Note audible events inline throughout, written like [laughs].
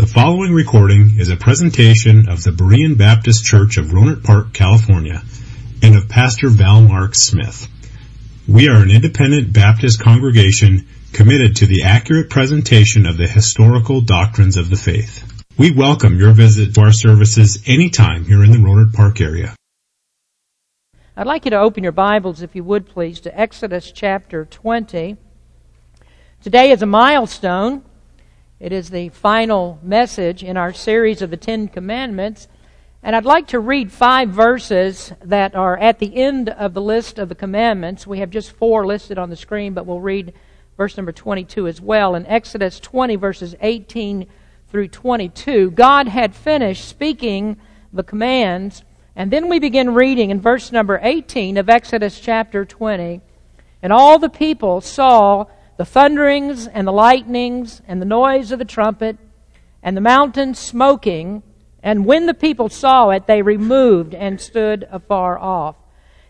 The following recording is a presentation of the Berean Baptist Church of Rohnert Park, California, and of Pastor Val Mark Smith. We are an independent Baptist congregation committed to the accurate presentation of the historical doctrines of the faith. We welcome your visit to our services anytime here in the Rohnert Park area. I'd like you to open your Bibles, if you would please, to Exodus chapter 20. Today is a milestone. It is the final message in our series of the Ten Commandments. And I'd like to read five verses that are at the end of the list of the commandments. We have just four listed on the screen, but we'll read verse number 22 as well. In Exodus 20, verses 18 through 22, God had finished speaking the commands. And then we begin reading in verse number 18 of Exodus chapter 20. And all the people saw the thunderings and the lightnings and the noise of the trumpet and the mountain smoking. And when the people saw it, they removed and stood afar off.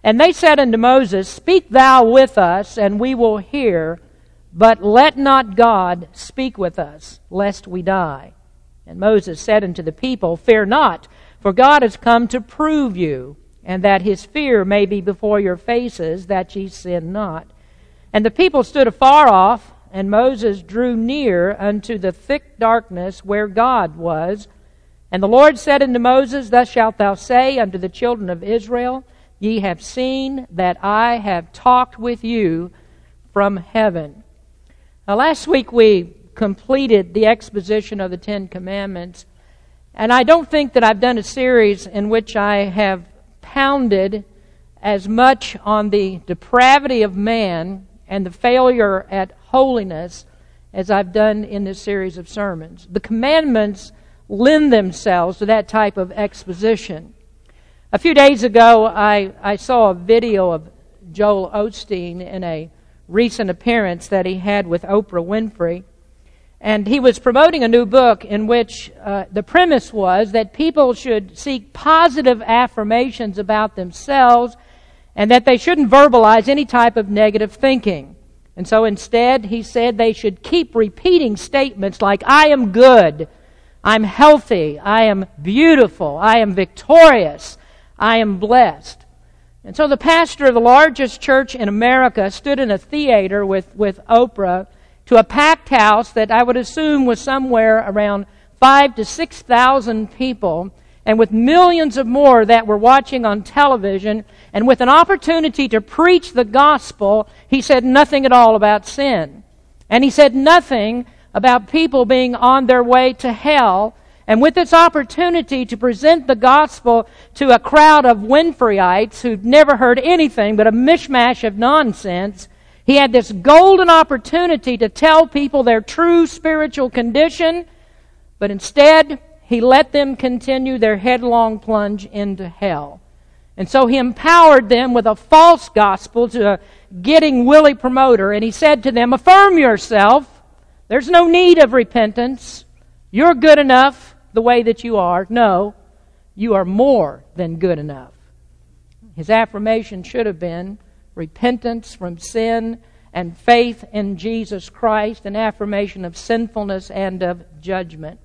And they said unto Moses, Speak thou with us, and we will hear, but let not God speak with us, lest we die. And Moses said unto the people, Fear not, for God is come to prove you, and that his fear may be before your faces, that ye sin not. And the people stood afar off, and Moses drew near unto the thick darkness where God was. And the Lord said unto Moses, Thus shalt thou say unto the children of Israel, Ye have seen that I have talked with you from heaven. Now, last week we completed the exposition of the Ten Commandments, and I don't think that I've done a series in which I have pounded as much on the depravity of man and the failure at holiness as I've done in this series of sermons. The commandments lend themselves to that type of exposition. A few days ago, I, I saw a video of Joel Osteen in a recent appearance that he had with Oprah Winfrey. And he was promoting a new book in which uh, the premise was that people should seek positive affirmations about themselves and that they shouldn't verbalize any type of negative thinking. And so instead, he said they should keep repeating statements like, I am good, I'm healthy, I am beautiful, I am victorious, I am blessed. And so the pastor of the largest church in America stood in a theater with, with Oprah to a packed house that I would assume was somewhere around five to six thousand people and with millions of more that were watching on television, and with an opportunity to preach the gospel, he said nothing at all about sin. And he said nothing about people being on their way to hell. And with this opportunity to present the gospel to a crowd of Winfreyites who'd never heard anything but a mishmash of nonsense, he had this golden opportunity to tell people their true spiritual condition, but instead, he let them continue their headlong plunge into hell. And so he empowered them with a false gospel to a getting Willie promoter, and he said to them, Affirm yourself. There's no need of repentance. You're good enough the way that you are. No, you are more than good enough. His affirmation should have been repentance from sin and faith in Jesus Christ, an affirmation of sinfulness and of judgment.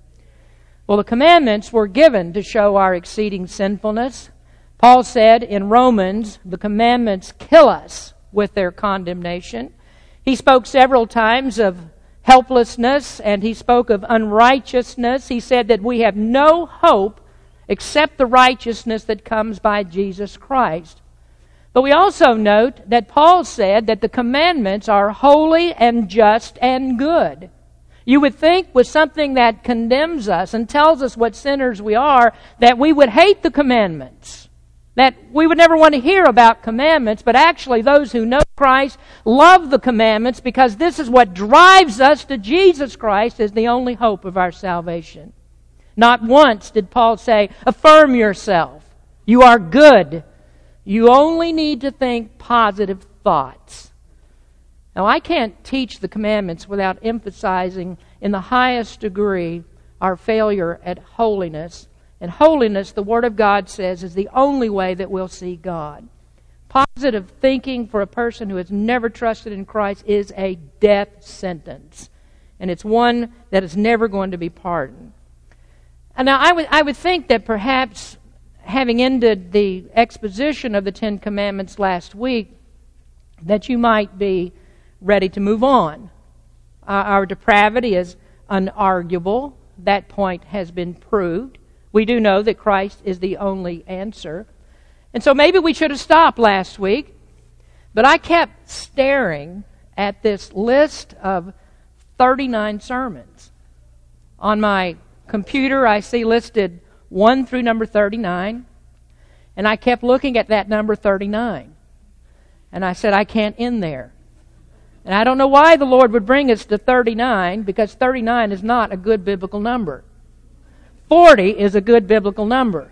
Well, the commandments were given to show our exceeding sinfulness. Paul said in Romans, the commandments kill us with their condemnation. He spoke several times of helplessness and he spoke of unrighteousness. He said that we have no hope except the righteousness that comes by Jesus Christ. But we also note that Paul said that the commandments are holy and just and good. You would think with something that condemns us and tells us what sinners we are, that we would hate the commandments. That we would never want to hear about commandments, but actually those who know Christ love the commandments because this is what drives us to Jesus Christ as the only hope of our salvation. Not once did Paul say, affirm yourself. You are good. You only need to think positive thoughts. Now, I can't teach the commandments without emphasizing in the highest degree our failure at holiness. And holiness, the Word of God says, is the only way that we'll see God. Positive thinking for a person who has never trusted in Christ is a death sentence. And it's one that is never going to be pardoned. And now I would, I would think that perhaps having ended the exposition of the Ten Commandments last week, that you might be ready to move on. Uh, our depravity is unarguable. That point has been proved. We do know that Christ is the only answer. And so maybe we should have stopped last week, but I kept staring at this list of 39 sermons. On my computer, I see listed 1 through number 39, and I kept looking at that number 39. And I said, I can't end there. And I don't know why the Lord would bring us to 39, because 39 is not a good biblical number. 40 is a good biblical number.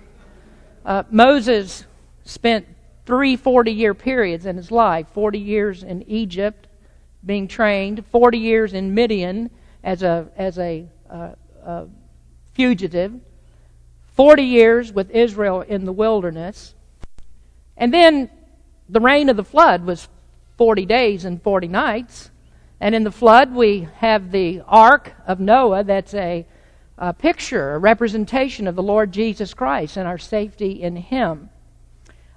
Uh, Moses spent three 40 year periods in his life 40 years in Egypt being trained, 40 years in Midian as a, as a uh, uh, fugitive, 40 years with Israel in the wilderness. And then the rain of the flood was 40 days and 40 nights. And in the flood, we have the ark of Noah that's a, a picture, a representation of the Lord Jesus Christ and our safety in Him.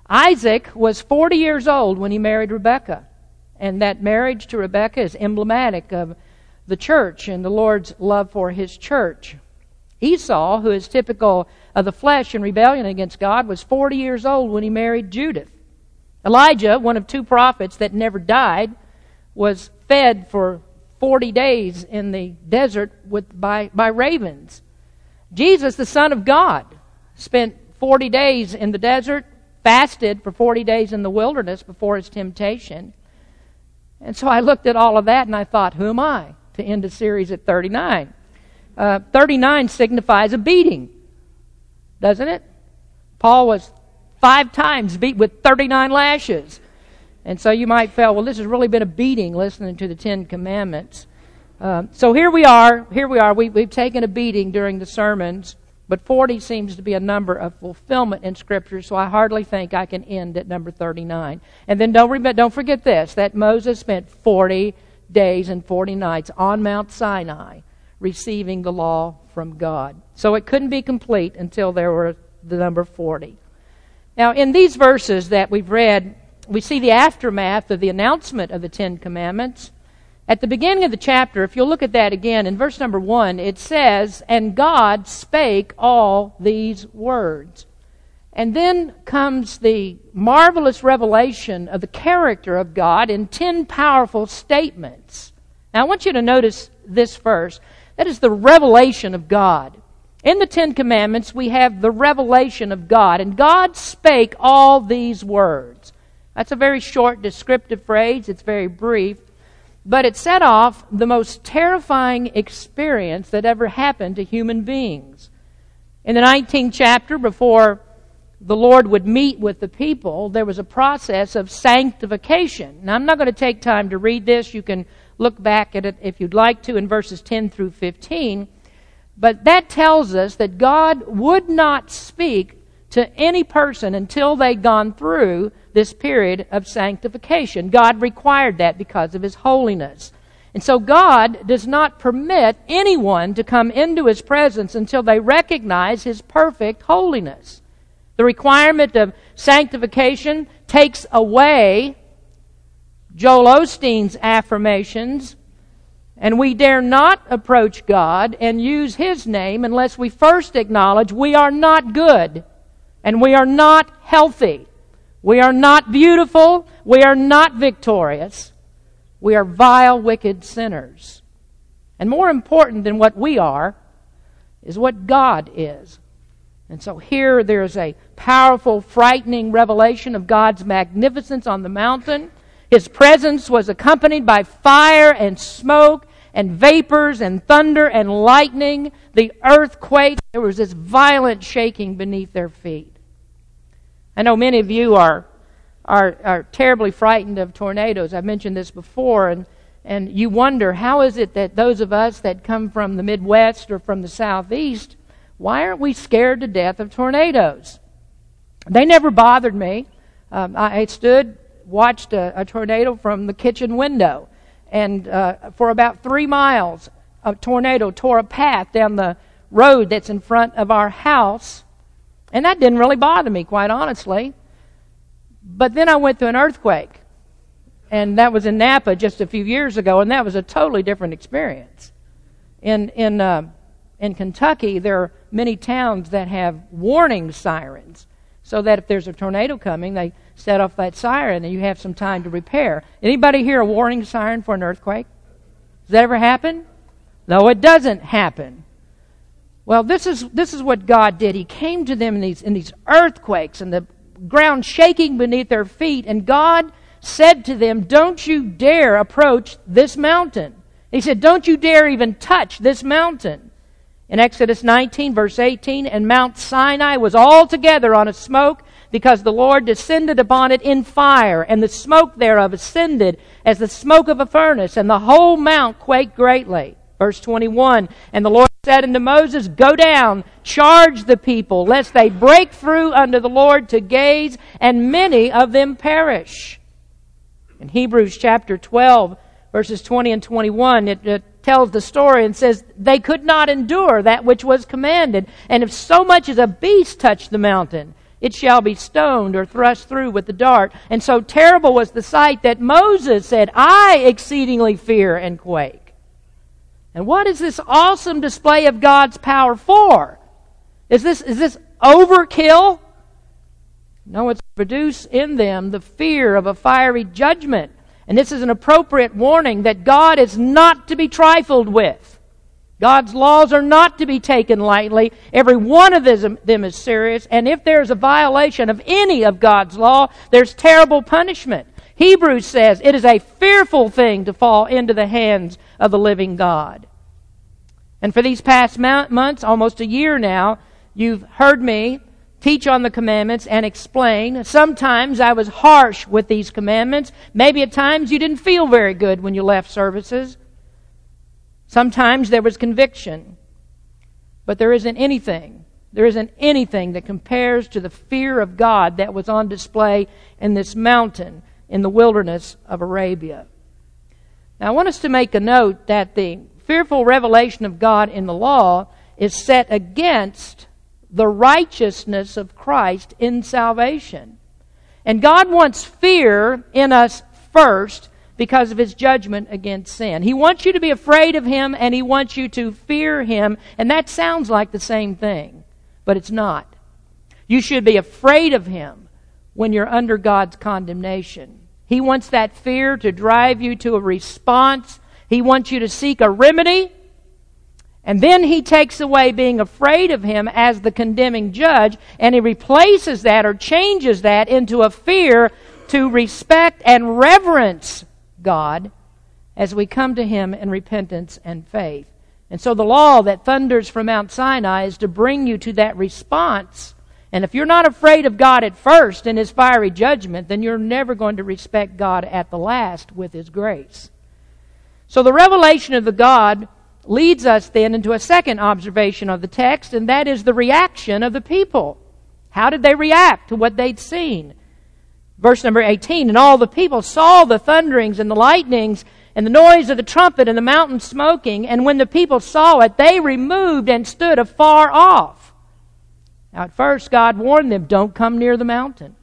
Isaac was 40 years old when he married Rebekah. And that marriage to Rebekah is emblematic of the church and the Lord's love for his church. Esau, who is typical of the flesh in rebellion against God, was 40 years old when he married Judith. Elijah, one of two prophets that never died, was fed for 40 days in the desert with, by, by ravens. Jesus, the Son of God, spent 40 days in the desert, fasted for 40 days in the wilderness before his temptation. And so I looked at all of that and I thought, who am I to end a series at 39? Uh, 39 signifies a beating, doesn't it? Paul was five times beat with 39 lashes. And so you might feel, well, this has really been a beating listening to the Ten Commandments. Um, so here we are. Here we are. We, we've taken a beating during the sermons, but 40 seems to be a number of fulfillment in Scripture, so I hardly think I can end at number 39. And then don't, remember, don't forget this that Moses spent 40 days and 40 nights on Mount Sinai receiving the law from God. So it couldn't be complete until there were the number 40. Now, in these verses that we've read, we see the aftermath of the announcement of the Ten Commandments. At the beginning of the chapter, if you'll look at that again, in verse number one, it says, And God spake all these words. And then comes the marvelous revelation of the character of God in ten powerful statements. Now, I want you to notice this first. That is the revelation of God. In the Ten Commandments, we have the revelation of God. And God spake all these words. That's a very short descriptive phrase. It's very brief. But it set off the most terrifying experience that ever happened to human beings. In the 19th chapter, before the Lord would meet with the people, there was a process of sanctification. Now, I'm not going to take time to read this. You can look back at it if you'd like to in verses 10 through 15. But that tells us that God would not speak to any person until they'd gone through this period of sanctification. God required that because of His holiness. And so God does not permit anyone to come into His presence until they recognize His perfect holiness. The requirement of sanctification takes away Joel Osteen's affirmations and we dare not approach God and use His name unless we first acknowledge we are not good and we are not healthy. We are not beautiful. We are not victorious. We are vile, wicked sinners. And more important than what we are is what God is. And so here there's a powerful, frightening revelation of God's magnificence on the mountain. His presence was accompanied by fire and smoke and vapors and thunder and lightning, the earthquake. There was this violent shaking beneath their feet. I know many of you are, are, are terribly frightened of tornadoes. I've mentioned this before, and, and you wonder how is it that those of us that come from the Midwest or from the Southeast, why aren't we scared to death of tornadoes? They never bothered me. Um, I stood watched a, a tornado from the kitchen window. And uh, for about three miles, a tornado tore a path down the road that's in front of our house. And that didn't really bother me, quite honestly. But then I went through an earthquake. And that was in Napa just a few years ago, and that was a totally different experience. In, in, uh, in Kentucky, there are many towns that have warning sirens so that if there's a tornado coming, they set off that siren and you have some time to repair. Anybody hear a warning siren for an earthquake? Does that ever happen? No, it doesn't happen. Well, this is, this is what God did. He came to them in these, in these earthquakes and the ground shaking beneath their feet, and God said to them, Don't you dare approach this mountain. He said, Don't you dare even touch this mountain. In Exodus 19, verse 18, and Mount Sinai was altogether on a smoke because the Lord descended upon it in fire, and the smoke thereof ascended as the smoke of a furnace, and the whole mount quaked greatly. Verse 21, and the Lord said unto Moses, Go down, charge the people, lest they break through unto the Lord to gaze, and many of them perish. In Hebrews chapter 12, verses 20 and 21, it, it tells the story and says, They could not endure that which was commanded. And if so much as a beast touch the mountain, it shall be stoned or thrust through with the dart. And so terrible was the sight that Moses said, I exceedingly fear and quake. And what is this awesome display of God's power for? Is this, is this overkill? No, it's to produce in them the fear of a fiery judgment. And this is an appropriate warning that God is not to be trifled with. God's laws are not to be taken lightly. Every one of them is serious. And if there's a violation of any of God's law, there's terrible punishment. Hebrews says it is a fearful thing to fall into the hands of the living God. And for these past months, almost a year now, you've heard me teach on the commandments and explain. Sometimes I was harsh with these commandments. Maybe at times you didn't feel very good when you left services. Sometimes there was conviction. But there isn't anything, there isn't anything that compares to the fear of God that was on display in this mountain in the wilderness of Arabia. Now I want us to make a note that the fearful revelation of God in the law is set against the righteousness of Christ in salvation. And God wants fear in us first because of his judgment against sin. He wants you to be afraid of him and he wants you to fear him. And that sounds like the same thing, but it's not. You should be afraid of him when you're under God's condemnation. He wants that fear to drive you to a response. He wants you to seek a remedy and then he takes away being afraid of him as the condemning judge, and he replaces that or changes that into a fear to respect and reverence God as we come to him in repentance and faith. And so the law that thunders from Mount Sinai is to bring you to that response. And if you're not afraid of God at first in his fiery judgment, then you're never going to respect God at the last with his grace. So the revelation of the God leads us then into a second observation of the text, and that is the reaction of the people. How did they react to what they'd seen? Verse number 18, and all the people saw the thunderings and the lightnings and the noise of the trumpet and the mountain smoking, and when the people saw it, they removed and stood afar off. Now at first God warned them, don't come near the mountain.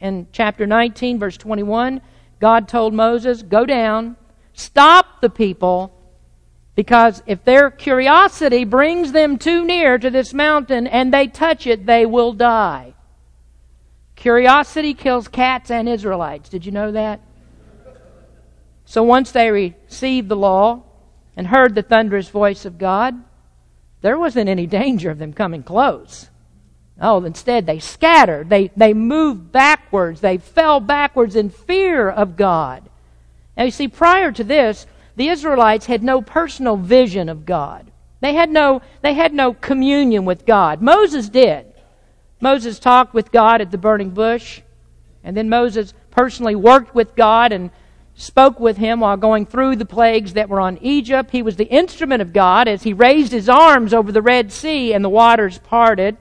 In chapter 19, verse 21, God told Moses, go down, stop the people, because if their curiosity brings them too near to this mountain and they touch it, they will die. Curiosity kills cats and Israelites. Did you know that? So once they received the law and heard the thunderous voice of God, there wasn't any danger of them coming close. Oh, instead they scattered. They, they moved backwards. They fell backwards in fear of God. Now you see, prior to this, the Israelites had no personal vision of God. They had no, they had no communion with God. Moses did. Moses talked with God at the burning bush, and then Moses personally worked with God and spoke with him while going through the plagues that were on Egypt. He was the instrument of God as he raised his arms over the Red Sea and the waters parted.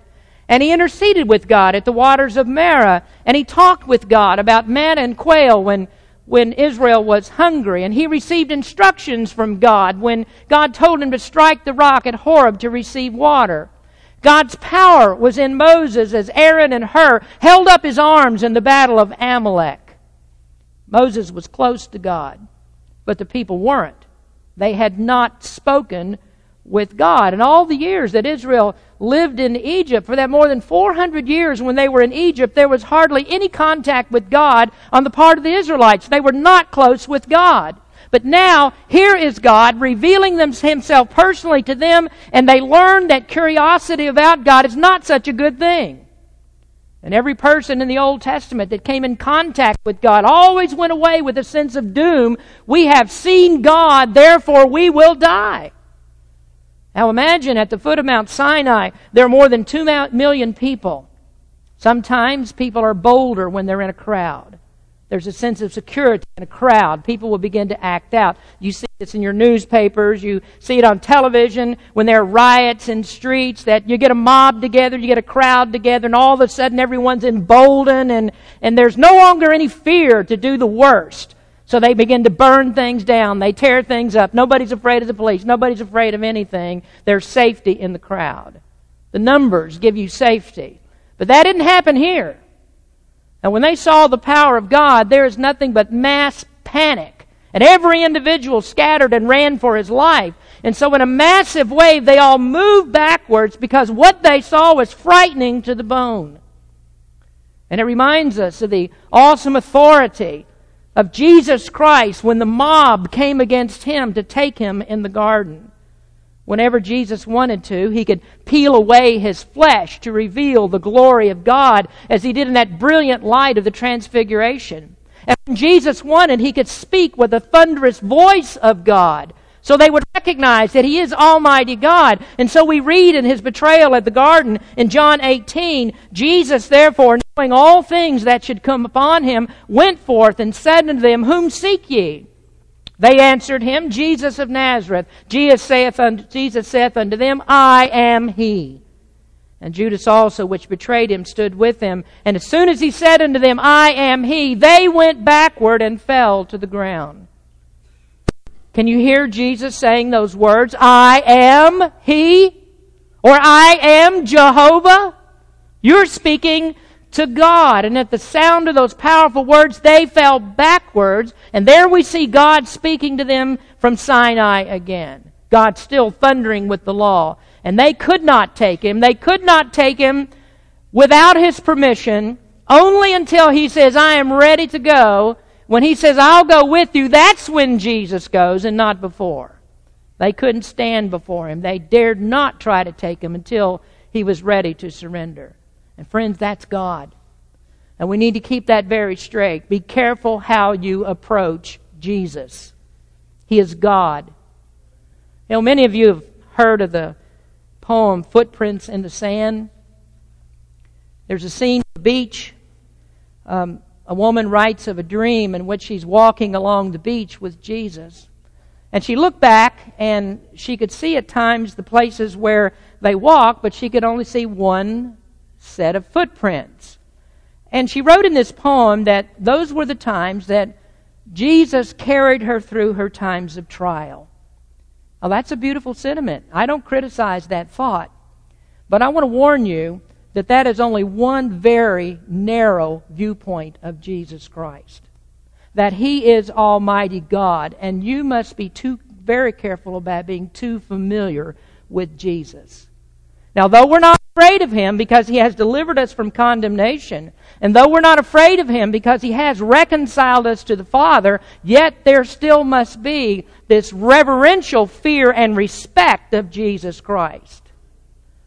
And he interceded with God at the waters of Marah. And he talked with God about manna and quail when when Israel was hungry, and he received instructions from God when God told him to strike the rock at Horeb to receive water. God's power was in Moses as Aaron and Hur held up his arms in the battle of Amalek. Moses was close to God, but the people weren't. They had not spoken with God. And all the years that Israel lived in Egypt, for that more than 400 years when they were in Egypt, there was hardly any contact with God on the part of the Israelites. They were not close with God. But now, here is God revealing himself personally to them, and they learn that curiosity about God is not such a good thing. And every person in the Old Testament that came in contact with God always went away with a sense of doom. We have seen God, therefore we will die. Now imagine at the foot of Mount Sinai, there are more than two million people. Sometimes people are bolder when they're in a crowd. There's a sense of security in a crowd. People will begin to act out. You see this in your newspapers. You see it on television when there are riots in streets that you get a mob together, you get a crowd together, and all of a sudden everyone's emboldened and, and there's no longer any fear to do the worst. So they begin to burn things down. They tear things up. Nobody's afraid of the police. Nobody's afraid of anything. There's safety in the crowd. The numbers give you safety. But that didn't happen here. And when they saw the power of God, there is nothing but mass panic. And every individual scattered and ran for his life. And so in a massive wave, they all moved backwards because what they saw was frightening to the bone. And it reminds us of the awesome authority of Jesus Christ when the mob came against him to take him in the garden. Whenever Jesus wanted to, he could peel away his flesh to reveal the glory of God as he did in that brilliant light of the transfiguration. And when Jesus wanted, he could speak with the thunderous voice of God so they would recognize that He is Almighty God. And so we read in His betrayal at the garden in John 18, Jesus therefore, knowing all things that should come upon Him, went forth and said unto them, Whom seek ye? They answered him, Jesus of Nazareth. Jesus saith unto, Jesus saith unto them, I am he. And Judas also, which betrayed him, stood with him. And as soon as he said unto them, I am he, they went backward and fell to the ground. Can you hear Jesus saying those words? I am He, or I am Jehovah? You're speaking to God. And at the sound of those powerful words, they fell backwards. And there we see God speaking to them from Sinai again. God still thundering with the law. And they could not take him. They could not take him without his permission, only until he says, I am ready to go. When he says, I'll go with you, that's when Jesus goes and not before. They couldn't stand before him. They dared not try to take him until he was ready to surrender. And friends, that's God. And we need to keep that very straight. Be careful how you approach Jesus. He is God. You know, many of you have heard of the poem Footprints in the Sand. There's a scene on the beach. Um, a woman writes of a dream in which she's walking along the beach with Jesus. And she looked back and she could see at times the places where they walked, but she could only see one set of footprints. And she wrote in this poem that those were the times that Jesus carried her through her times of trial. Now, that's a beautiful sentiment. I don't criticize that thought. But I want to warn you that that is only one very narrow viewpoint of Jesus Christ. That He is Almighty God, and you must be too very careful about being too familiar with Jesus. Now, though we're not afraid of Him because He has delivered us from condemnation, and though we're not afraid of Him because He has reconciled us to the Father, yet there still must be this reverential fear and respect of Jesus Christ.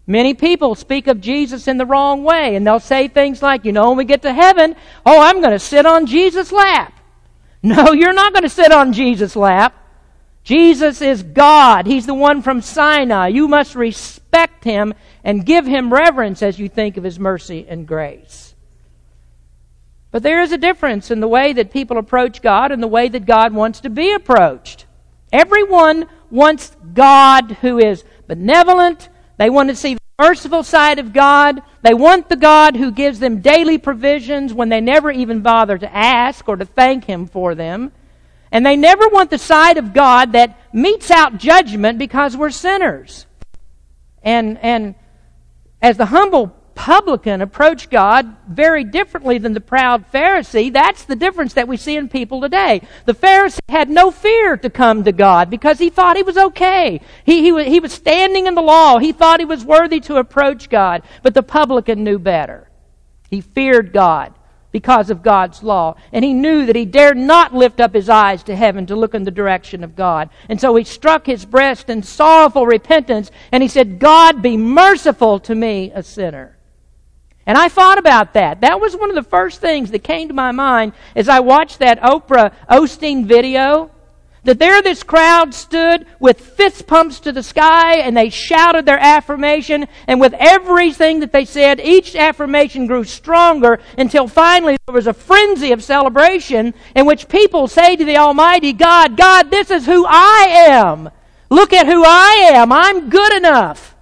Many people speak of Jesus in the wrong way, and they'll say things like, you know, when we get to heaven, oh, I'm going to sit on Jesus' lap. [laughs] No, you're not going to sit on Jesus' lap. Jesus is God. He's the one from Sinai. You must respect him and give him reverence as you think of his mercy and grace. But there is a difference in the way that people approach God and the way that God wants to be approached. Everyone wants God who is benevolent, They want to see merciful side of God. They want the God who gives them daily provisions when they never even bother to ask or to thank Him for them. And they never want the side of God that metes out judgment because we're sinners. And, and as the humble publican approached God very differently than the proud Pharisee. That's the difference that we see in people today. The Pharisee had no fear to come to God because he thought he was okay. He, he, was, he was standing in the law. He thought he was worthy to approach God. But the publican knew better. He feared God because of God's law. And he knew that he dared not lift up his eyes to heaven to look in the direction of God. And so he struck his breast in sorrowful repentance and he said, God be merciful to me, a sinner. And I thought about that. That was one of the first things that came to my mind as I watched that Oprah Osteen video. That there this crowd stood with fist pumps to the sky and they shouted their affirmation and with everything that they said, each affirmation grew stronger until finally there was a frenzy of celebration in which people say to the Almighty God, God, this is who I am. Look at who I am. I'm good enough.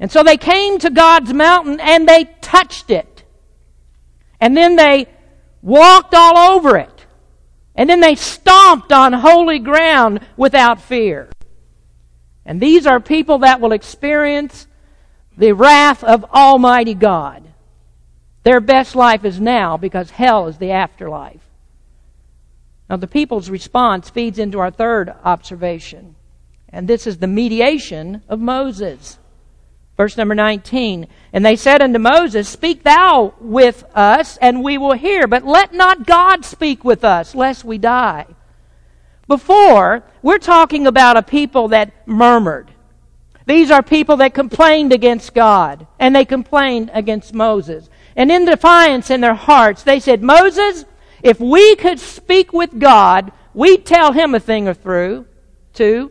And so they came to God's mountain and they touched it. And then they walked all over it. And then they stomped on holy ground without fear. And these are people that will experience the wrath of Almighty God. Their best life is now because hell is the afterlife. Now, the people's response feeds into our third observation, and this is the mediation of Moses. Verse number 19. And they said unto Moses, Speak thou with us, and we will hear, but let not God speak with us, lest we die. Before, we're talking about a people that murmured. These are people that complained against God, and they complained against Moses. And in defiance in their hearts, they said, Moses, if we could speak with God, we'd tell him a thing or through, two.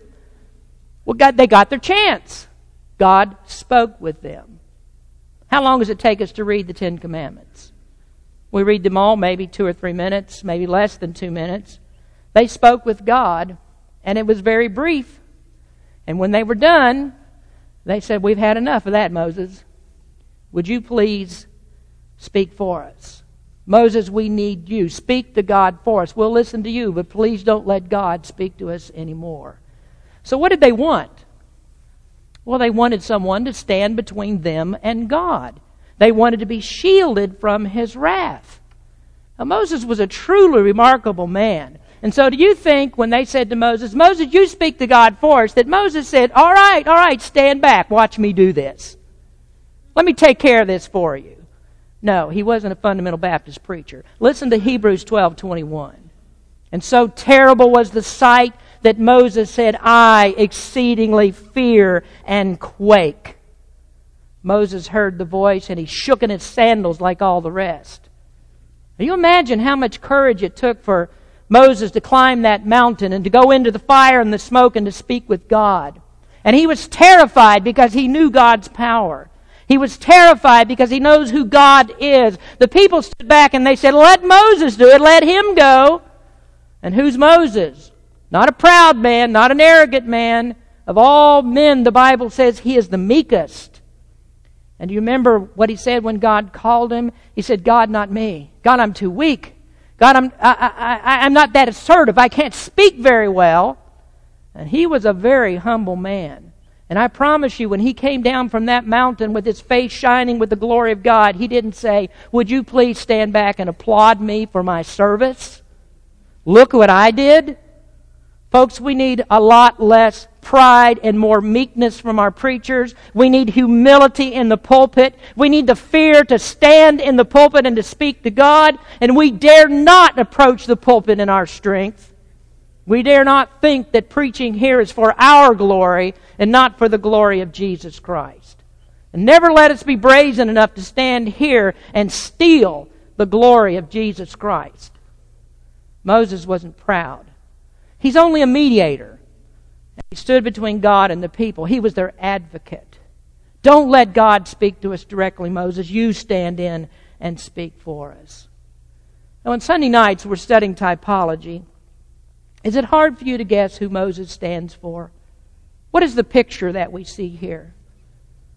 Well, God, they got their chance. God spoke with them. How long does it take us to read the Ten Commandments? We read them all, maybe two or three minutes, maybe less than two minutes. They spoke with God, and it was very brief. And when they were done, they said, We've had enough of that, Moses. Would you please speak for us? Moses, we need you. Speak to God for us. We'll listen to you, but please don't let God speak to us anymore. So, what did they want? Well, they wanted someone to stand between them and God. They wanted to be shielded from his wrath. Now, Moses was a truly remarkable man. And so, do you think when they said to Moses, Moses, you speak to God for us, that Moses said, All right, all right, stand back, watch me do this. Let me take care of this for you. No, he wasn't a fundamental Baptist preacher. Listen to Hebrews 12 21. And so terrible was the sight that Moses said, I exceedingly fear and quake. Moses heard the voice and he shook in his sandals like all the rest. Can you imagine how much courage it took for Moses to climb that mountain and to go into the fire and the smoke and to speak with God? And he was terrified because he knew God's power. He was terrified because he knows who God is. The people stood back and they said, Let Moses do it. Let him go. And who's Moses? Not a proud man, not an arrogant man. Of all men, the Bible says he is the meekest. And you remember what he said when God called him? He said, God, not me. God, I'm too weak. God, I'm, I, I, I'm not that assertive. I can't speak very well. And he was a very humble man. And I promise you, when he came down from that mountain with his face shining with the glory of God, he didn't say, Would you please stand back and applaud me for my service? Look what I did. Folks, we need a lot less pride and more meekness from our preachers. We need humility in the pulpit. We need the fear to stand in the pulpit and to speak to God. And we dare not approach the pulpit in our strength. We dare not think that preaching here is for our glory and not for the glory of Jesus Christ. And never let us be brazen enough to stand here and steal the glory of Jesus Christ. Moses wasn't proud. He's only a mediator. He stood between God and the people. He was their advocate. Don't let God speak to us directly, Moses. You stand in and speak for us. Now, on Sunday nights, we're studying typology. Is it hard for you to guess who Moses stands for? What is the picture that we see here?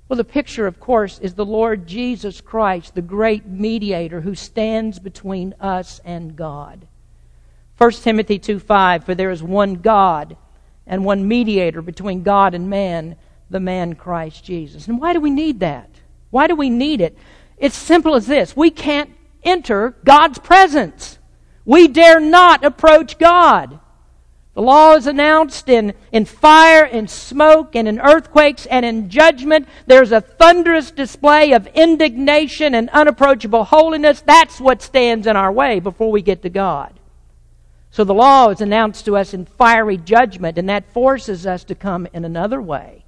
Well, the picture, of course, is the Lord Jesus Christ, the great mediator who stands between us and God. 1 Timothy 2 5, for there is one God and one mediator between God and man, the man Christ Jesus. And why do we need that? Why do we need it? It's simple as this we can't enter God's presence. We dare not approach God. The law is announced in, in fire and smoke and in earthquakes and in judgment. There's a thunderous display of indignation and unapproachable holiness. That's what stands in our way before we get to God. So the law is announced to us in fiery judgment, and that forces us to come in another way.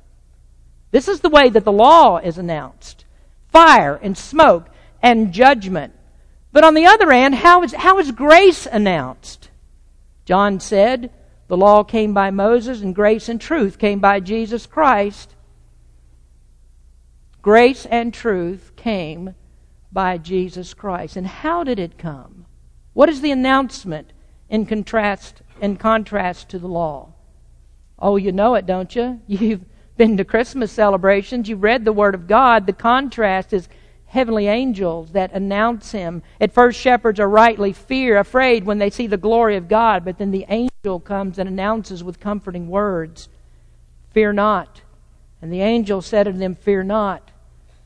This is the way that the law is announced fire and smoke and judgment. But on the other hand, how is, how is grace announced? John said, The law came by Moses, and grace and truth came by Jesus Christ. Grace and truth came by Jesus Christ. And how did it come? What is the announcement? In contrast in contrast to the law. Oh, you know it, don't you? [laughs] You've been to Christmas celebrations, you've read the Word of God. The contrast is heavenly angels that announce Him. At first, shepherds are rightly fear, afraid when they see the glory of God, but then the angel comes and announces with comforting words, Fear not. And the angel said unto them, Fear not,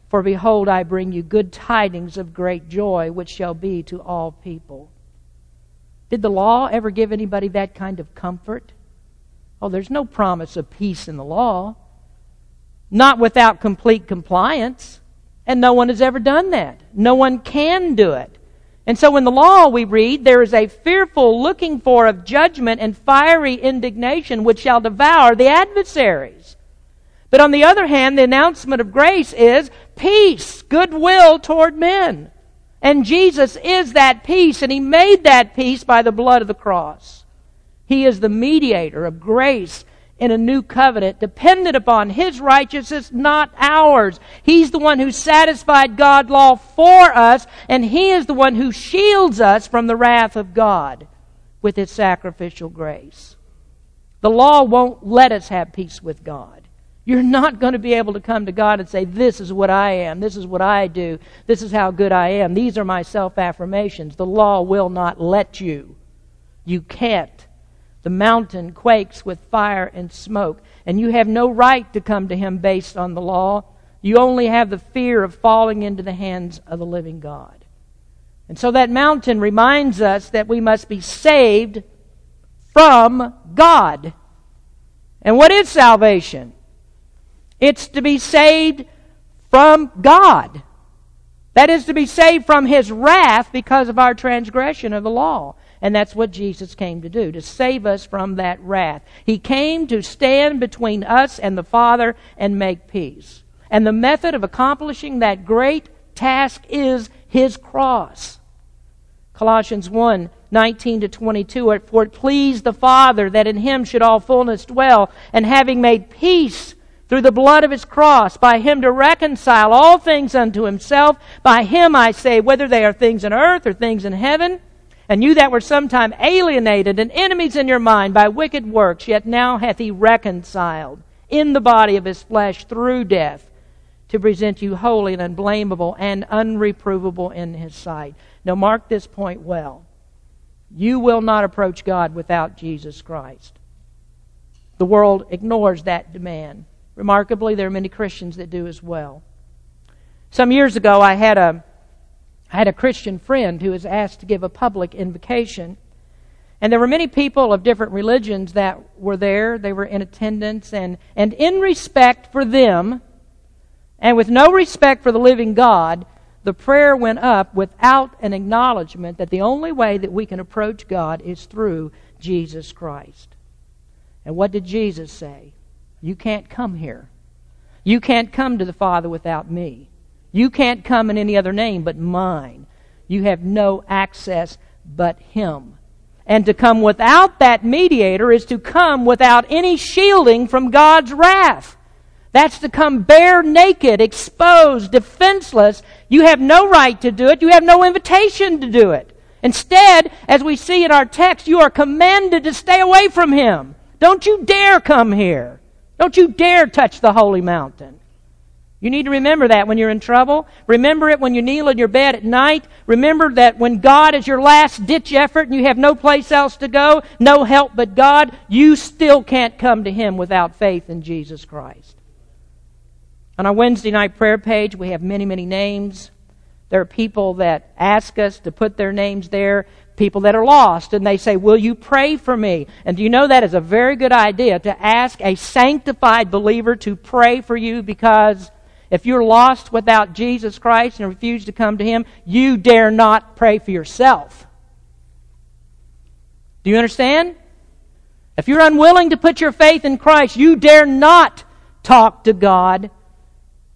for behold, I bring you good tidings of great joy, which shall be to all people. Did the law ever give anybody that kind of comfort? Oh, there's no promise of peace in the law. Not without complete compliance. And no one has ever done that. No one can do it. And so in the law we read, there is a fearful looking for of judgment and fiery indignation which shall devour the adversaries. But on the other hand, the announcement of grace is peace, goodwill toward men. And Jesus is that peace, and He made that peace by the blood of the cross. He is the mediator of grace in a new covenant, dependent upon His righteousness, not ours. He's the one who satisfied God's law for us, and He is the one who shields us from the wrath of God with His sacrificial grace. The law won't let us have peace with God. You're not going to be able to come to God and say, This is what I am. This is what I do. This is how good I am. These are my self affirmations. The law will not let you. You can't. The mountain quakes with fire and smoke, and you have no right to come to Him based on the law. You only have the fear of falling into the hands of the living God. And so that mountain reminds us that we must be saved from God. And what is salvation? It's to be saved from God. That is to be saved from His wrath because of our transgression of the law. And that's what Jesus came to do, to save us from that wrath. He came to stand between us and the Father and make peace. And the method of accomplishing that great task is His cross. Colossians 1 19 to 22. For it pleased the Father that in Him should all fullness dwell, and having made peace, through the blood of his cross, by him to reconcile all things unto himself. By him I say, whether they are things in earth or things in heaven. And you that were sometime alienated and enemies in your mind by wicked works, yet now hath he reconciled in the body of his flesh through death to present you holy and unblameable and unreprovable in his sight. Now mark this point well. You will not approach God without Jesus Christ. The world ignores that demand. Remarkably, there are many Christians that do as well. Some years ago, I had a, I had a Christian friend who was asked to give a public invocation. And there were many people of different religions that were there. They were in attendance. And, and in respect for them, and with no respect for the living God, the prayer went up without an acknowledgement that the only way that we can approach God is through Jesus Christ. And what did Jesus say? You can't come here. You can't come to the Father without me. You can't come in any other name but mine. You have no access but Him. And to come without that mediator is to come without any shielding from God's wrath. That's to come bare naked, exposed, defenseless. You have no right to do it. You have no invitation to do it. Instead, as we see in our text, you are commanded to stay away from Him. Don't you dare come here. Don't you dare touch the holy mountain. You need to remember that when you're in trouble. Remember it when you kneel in your bed at night. Remember that when God is your last ditch effort and you have no place else to go, no help but God, you still can't come to Him without faith in Jesus Christ. On our Wednesday night prayer page, we have many, many names. There are people that ask us to put their names there, people that are lost, and they say, Will you pray for me? And do you know that is a very good idea to ask a sanctified believer to pray for you because if you're lost without Jesus Christ and refuse to come to Him, you dare not pray for yourself. Do you understand? If you're unwilling to put your faith in Christ, you dare not talk to God.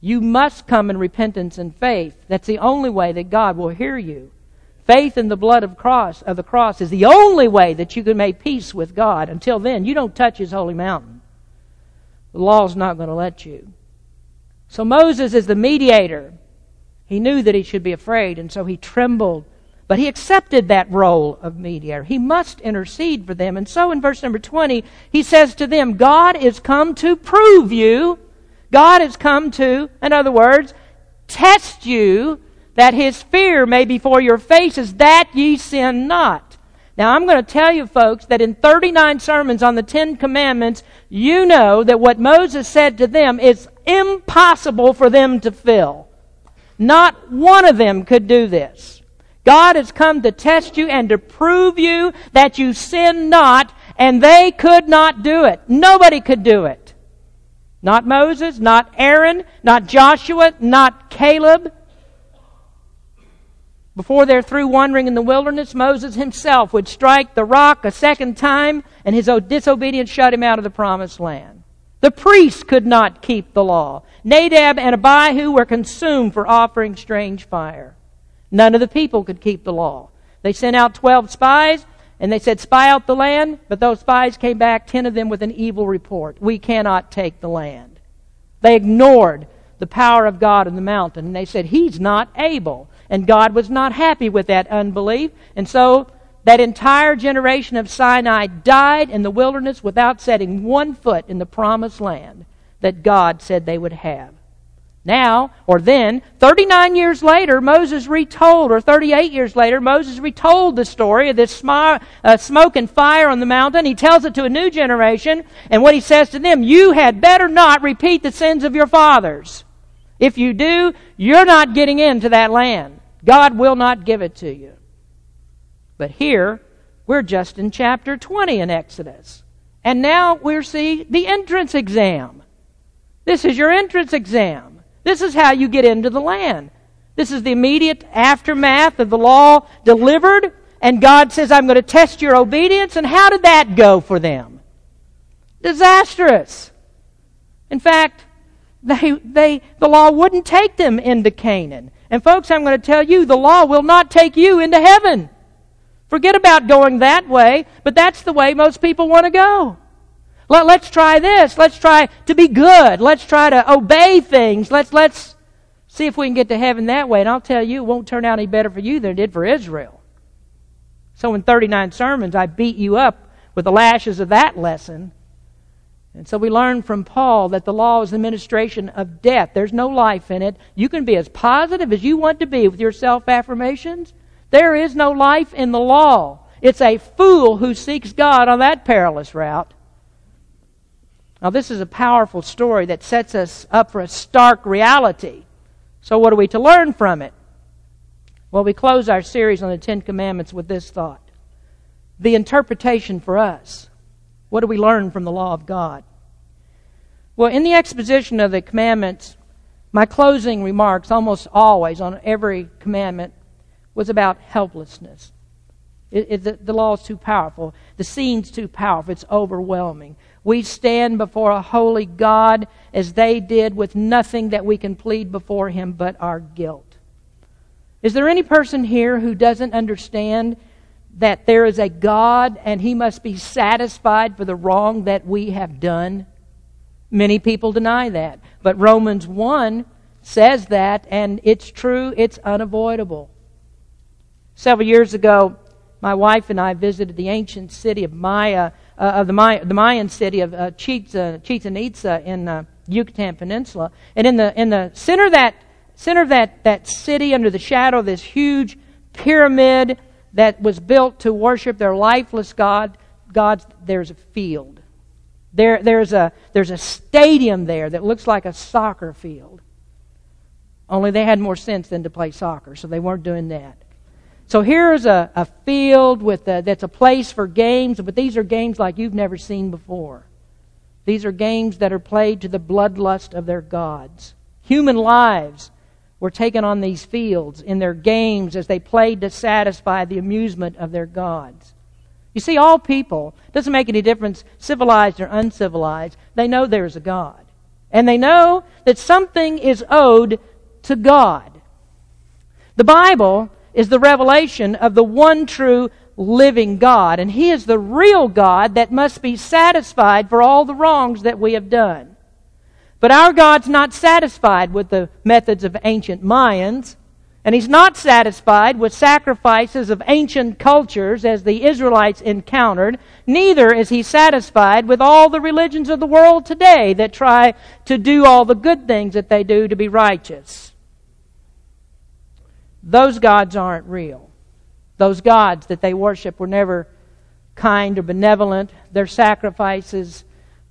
You must come in repentance and faith. That's the only way that God will hear you. Faith in the blood of cross of the cross is the only way that you can make peace with God. Until then, you don't touch his holy mountain. The law's not going to let you. So Moses is the mediator. He knew that he should be afraid, and so he trembled. But he accepted that role of mediator. He must intercede for them. And so in verse number 20, he says to them, God is come to prove you. God has come to, in other words, test you that his fear may be before your faces, that ye sin not. Now, I'm going to tell you, folks, that in 39 sermons on the Ten Commandments, you know that what Moses said to them is impossible for them to fill. Not one of them could do this. God has come to test you and to prove you that you sin not, and they could not do it. Nobody could do it. Not Moses, not Aaron, not Joshua, not Caleb. Before they're through wandering in the wilderness, Moses himself would strike the rock a second time, and his disobedience shut him out of the promised land. The priests could not keep the law. Nadab and Abihu were consumed for offering strange fire. None of the people could keep the law. They sent out twelve spies, and they said, Spy out the land, but those spies came back, ten of them with an evil report. We cannot take the land. They ignored the power of God in the mountain, and they said, He's not able. And God was not happy with that unbelief. And so that entire generation of Sinai died in the wilderness without setting one foot in the promised land that God said they would have. Now, or then, 39 years later, Moses retold, or 38 years later, Moses retold the story of this uh, smoke and fire on the mountain. He tells it to a new generation, and what he says to them, you had better not repeat the sins of your fathers. If you do, you're not getting into that land. God will not give it to you. But here, we're just in chapter 20 in Exodus. And now we're the entrance exam. This is your entrance exam. This is how you get into the land. This is the immediate aftermath of the law delivered, and God says, I'm going to test your obedience. And how did that go for them? Disastrous. In fact, they, they, the law wouldn't take them into Canaan. And folks, I'm going to tell you, the law will not take you into heaven. Forget about going that way, but that's the way most people want to go. Let, let's try this. Let's try to be good. Let's try to obey things. Let's, let's see if we can get to heaven that way. And I'll tell you, it won't turn out any better for you than it did for Israel. So in 39 sermons, I beat you up with the lashes of that lesson. And so we learn from Paul that the law is the administration of death. There's no life in it. You can be as positive as you want to be with your self affirmations. There is no life in the law. It's a fool who seeks God on that perilous route. Now, this is a powerful story that sets us up for a stark reality. So, what are we to learn from it? Well, we close our series on the Ten Commandments with this thought the interpretation for us. What do we learn from the law of God? Well, in the exposition of the commandments, my closing remarks, almost always on every commandment, was about helplessness. It, it, the, the law is too powerful. The scene's too powerful. It's overwhelming. We stand before a holy God as they did with nothing that we can plead before Him but our guilt. Is there any person here who doesn't understand that there is a God and he must be satisfied for the wrong that we have done? Many people deny that. But Romans 1 says that, and it's true, it's unavoidable. Several years ago, my wife and I visited the ancient city of Maya, uh, of the, Maya, the Mayan city of uh, Chichen, Chichen Itza in uh, Yucatan Peninsula. And in the, in the center of that, center of that, that city, under the shadow of this huge pyramid that was built to worship their lifeless God, gods, there's a field. There, there's, a, there's a stadium there that looks like a soccer field. Only they had more sense than to play soccer, so they weren't doing that. So here's a, a field with a, that's a place for games, but these are games like you've never seen before. These are games that are played to the bloodlust of their gods. Human lives were taken on these fields in their games as they played to satisfy the amusement of their gods. You see, all people, doesn't make any difference, civilized or uncivilized, they know there's a God. And they know that something is owed to God. The Bible is the revelation of the one true living God. And He is the real God that must be satisfied for all the wrongs that we have done. But our God's not satisfied with the methods of ancient Mayans. And he's not satisfied with sacrifices of ancient cultures as the Israelites encountered. Neither is he satisfied with all the religions of the world today that try to do all the good things that they do to be righteous. Those gods aren't real. Those gods that they worship were never kind or benevolent. Their sacrifices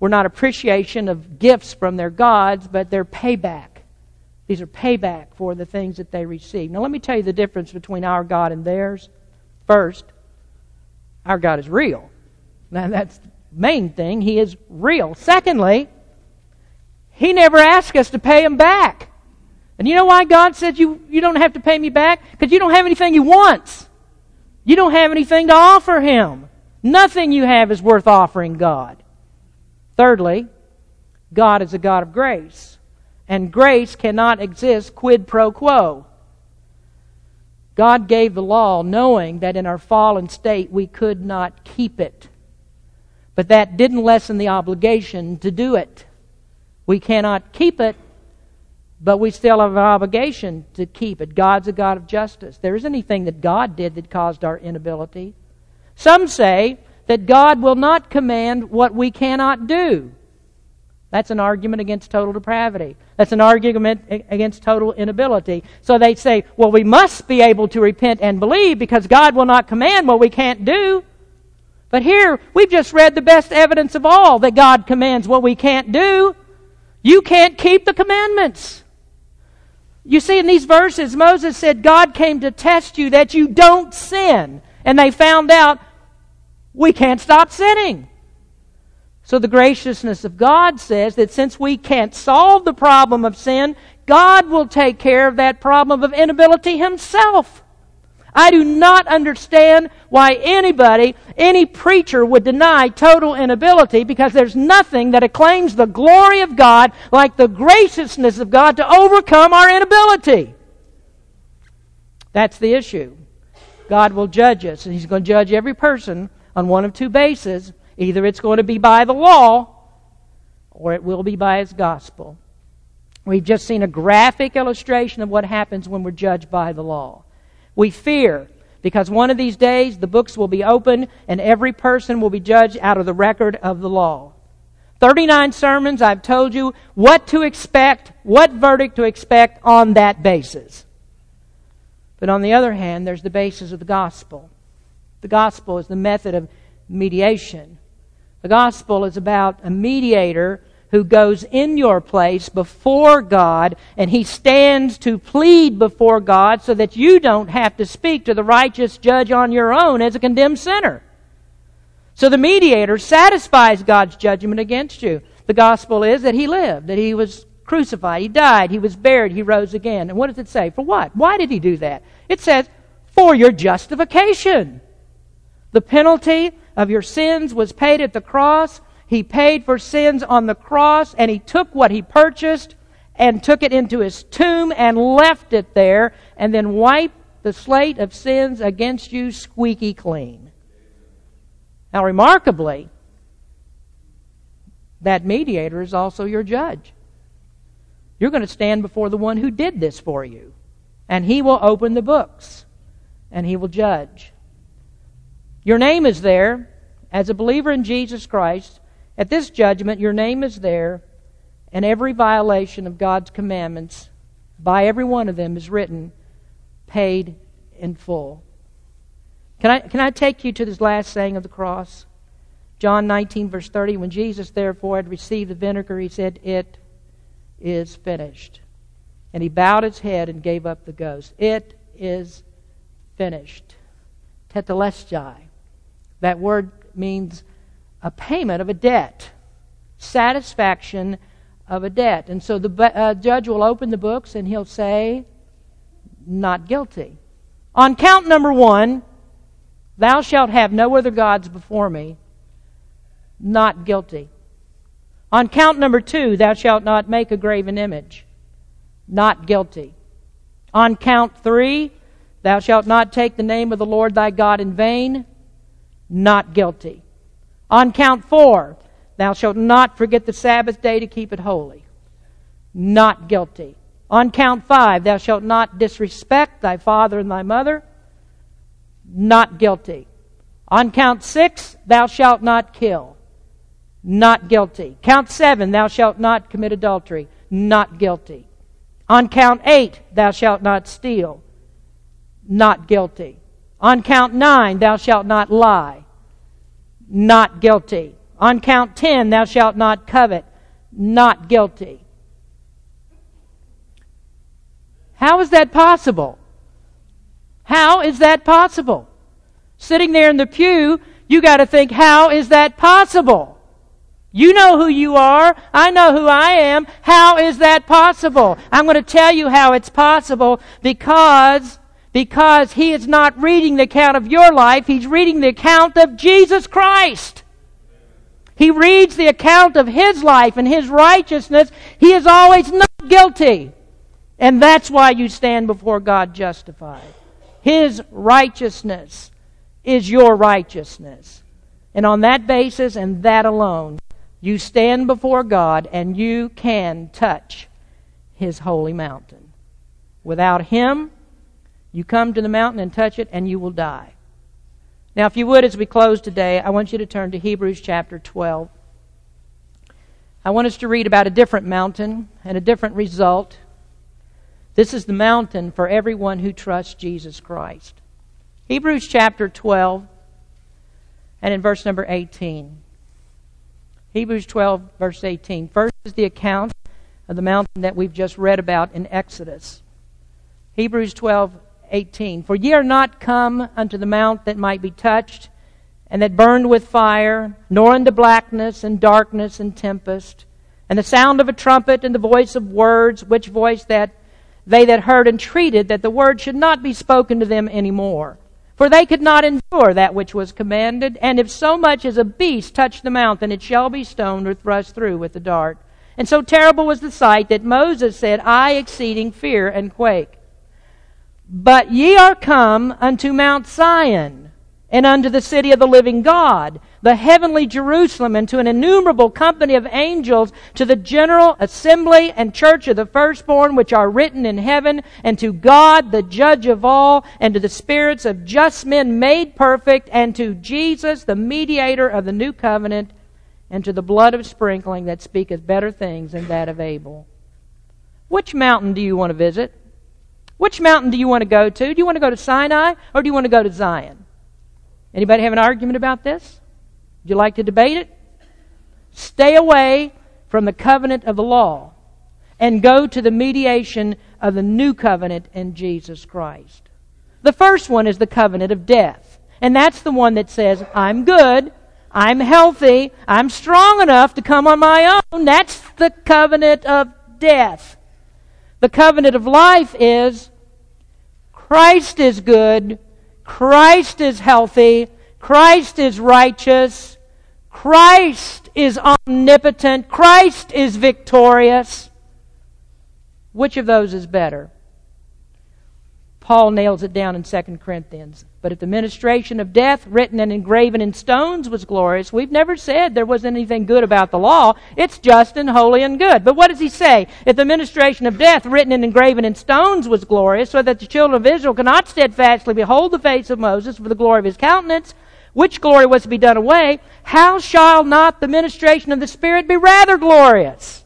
were not appreciation of gifts from their gods, but their payback. These are payback for the things that they receive. Now, let me tell you the difference between our God and theirs. First, our God is real. Now, that's the main thing. He is real. Secondly, He never asked us to pay Him back. And you know why God said you, you don't have to pay me back? Because you don't have anything He wants. You don't have anything to offer Him. Nothing you have is worth offering God. Thirdly, God is a God of grace. And grace cannot exist quid pro quo. God gave the law knowing that in our fallen state we could not keep it. But that didn't lessen the obligation to do it. We cannot keep it but we still have an obligation to keep it. God's a God of justice. There isn't anything that God did that caused our inability. Some say that God will not command what we cannot do. That's an argument against total depravity. That's an argument against total inability. So they say, well, we must be able to repent and believe because God will not command what we can't do. But here, we've just read the best evidence of all that God commands what we can't do. You can't keep the commandments. You see, in these verses, Moses said, God came to test you that you don't sin. And they found out, we can't stop sinning. So the graciousness of God says that since we can't solve the problem of sin, God will take care of that problem of inability Himself. I do not understand why anybody, any preacher would deny total inability because there's nothing that acclaims the glory of God like the graciousness of God to overcome our inability. That's the issue. God will judge us, and He's going to judge every person on one of two bases. Either it's going to be by the law, or it will be by His gospel. We've just seen a graphic illustration of what happens when we're judged by the law. We fear because one of these days the books will be opened and every person will be judged out of the record of the law. 39 sermons, I've told you what to expect, what verdict to expect on that basis. But on the other hand, there's the basis of the gospel. The gospel is the method of mediation. The gospel is about a mediator who goes in your place before God and he stands to plead before God so that you don't have to speak to the righteous judge on your own as a condemned sinner. So the mediator satisfies God's judgment against you. The gospel is that he lived, that he was crucified, he died, he was buried, he rose again. And what does it say? For what? Why did he do that? It says, for your justification. The penalty of your sins was paid at the cross he paid for sins on the cross, and he took what he purchased and took it into his tomb and left it there, and then wiped the slate of sins against you squeaky clean. Now, remarkably, that mediator is also your judge. You're going to stand before the one who did this for you, and he will open the books, and he will judge. Your name is there as a believer in Jesus Christ at this judgment, your name is there, and every violation of God's commandments by every one of them is written, paid in full. Can I, can I take you to this last saying of the cross? John 19, verse 30. When Jesus, therefore, had received the vinegar, he said, It is finished. And he bowed his head and gave up the ghost. It is finished. Tetelestai. That word means a payment of a debt, satisfaction of a debt. And so the uh, judge will open the books and he'll say, Not guilty. On count number one, thou shalt have no other gods before me. Not guilty. On count number two, thou shalt not make a graven image. Not guilty. On count three, thou shalt not take the name of the Lord thy God in vain. Not guilty. On count four, thou shalt not forget the Sabbath day to keep it holy. Not guilty. On count five, thou shalt not disrespect thy father and thy mother. Not guilty. On count six, thou shalt not kill. Not guilty. Count seven, thou shalt not commit adultery. Not guilty. On count eight, thou shalt not steal. Not guilty. On count nine, thou shalt not lie not guilty. On count 10, thou shalt not covet, not guilty. How is that possible? How is that possible? Sitting there in the pew, you got to think, how is that possible? You know who you are. I know who I am. How is that possible? I'm going to tell you how it's possible because because he is not reading the account of your life, he's reading the account of Jesus Christ. He reads the account of his life and his righteousness. He is always not guilty. And that's why you stand before God justified. His righteousness is your righteousness. And on that basis and that alone, you stand before God and you can touch His holy mountain. Without Him, you come to the mountain and touch it, and you will die. Now, if you would, as we close today, I want you to turn to Hebrews chapter 12. I want us to read about a different mountain and a different result. This is the mountain for everyone who trusts Jesus Christ. Hebrews chapter 12, and in verse number 18. Hebrews 12, verse 18. First is the account of the mountain that we've just read about in Exodus. Hebrews 12, 18. For ye are not come unto the mount that might be touched, and that burned with fire, nor unto blackness and darkness and tempest, and the sound of a trumpet and the voice of words, which voice that they that heard entreated that the word should not be spoken to them any more. For they could not endure that which was commanded, and if so much as a beast touch the mount, then it shall be stoned or thrust through with a dart. And so terrible was the sight that Moses said, I exceeding fear and quake. But ye are come unto Mount Sion, and unto the city of the living God, the heavenly Jerusalem, and to an innumerable company of angels, to the general assembly and church of the firstborn which are written in heaven, and to God, the judge of all, and to the spirits of just men made perfect, and to Jesus, the mediator of the new covenant, and to the blood of sprinkling that speaketh better things than that of Abel. Which mountain do you want to visit? Which mountain do you want to go to? Do you want to go to Sinai or do you want to go to Zion? Anybody have an argument about this? Would you like to debate it? Stay away from the covenant of the law and go to the mediation of the new covenant in Jesus Christ. The first one is the covenant of death. And that's the one that says, I'm good, I'm healthy, I'm strong enough to come on my own. That's the covenant of death. The covenant of life is Christ is good. Christ is healthy. Christ is righteous. Christ is omnipotent. Christ is victorious. Which of those is better? Paul nails it down in 2 Corinthians. But if the ministration of death, written and engraven in stones, was glorious, we've never said there was anything good about the law. It's just and holy and good. But what does he say? If the ministration of death, written and engraven in stones, was glorious, so that the children of Israel cannot steadfastly behold the face of Moses for the glory of his countenance, which glory was to be done away, how shall not the ministration of the Spirit be rather glorious?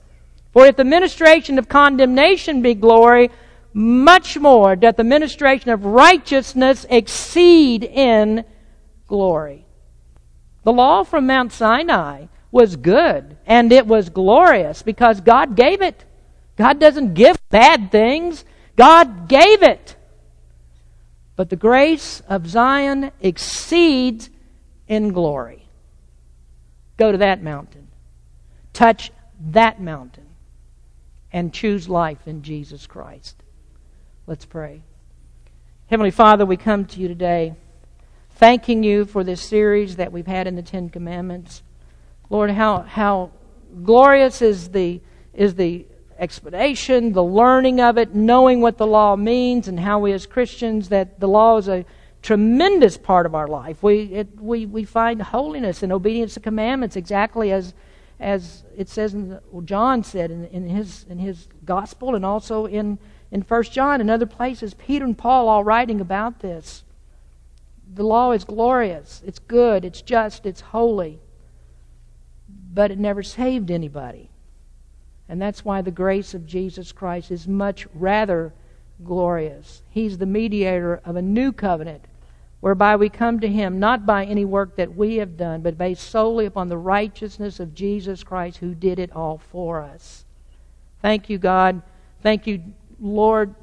For if the ministration of condemnation be glory, much more doth the ministration of righteousness exceed in glory. The law from Mount Sinai was good and it was glorious because God gave it. God doesn't give bad things. God gave it. But the grace of Zion exceeds in glory. Go to that mountain. Touch that mountain. And choose life in Jesus Christ. Let's pray. Heavenly Father, we come to you today thanking you for this series that we've had in the Ten Commandments. Lord, how, how glorious is the, is the explanation, the learning of it, knowing what the law means, and how we as Christians, that the law is a tremendous part of our life. We, it, we, we find holiness and obedience to commandments exactly as, as it says in the, well, John said in, in, his, in his gospel and also in, in 1 John and other places. Peter and Paul all writing about this. The law is glorious, it's good, it's just, it's holy, but it never saved anybody. And that's why the grace of Jesus Christ is much rather glorious. He's the mediator of a new covenant whereby we come to Him not by any work that we have done, but based solely upon the righteousness of Jesus Christ who did it all for us. Thank you, God. Thank you, Lord,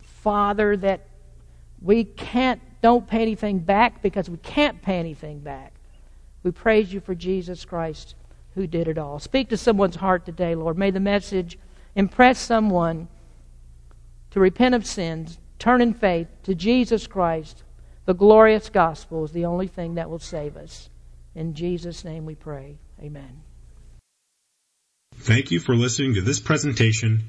Father, that we can't, don't pay anything back because we can't pay anything back. We praise you for Jesus Christ who did it all. Speak to someone's heart today, Lord. May the message impress someone to repent of sins, turn in faith to Jesus Christ. The glorious gospel is the only thing that will save us. In Jesus' name we pray. Amen. Thank you for listening to this presentation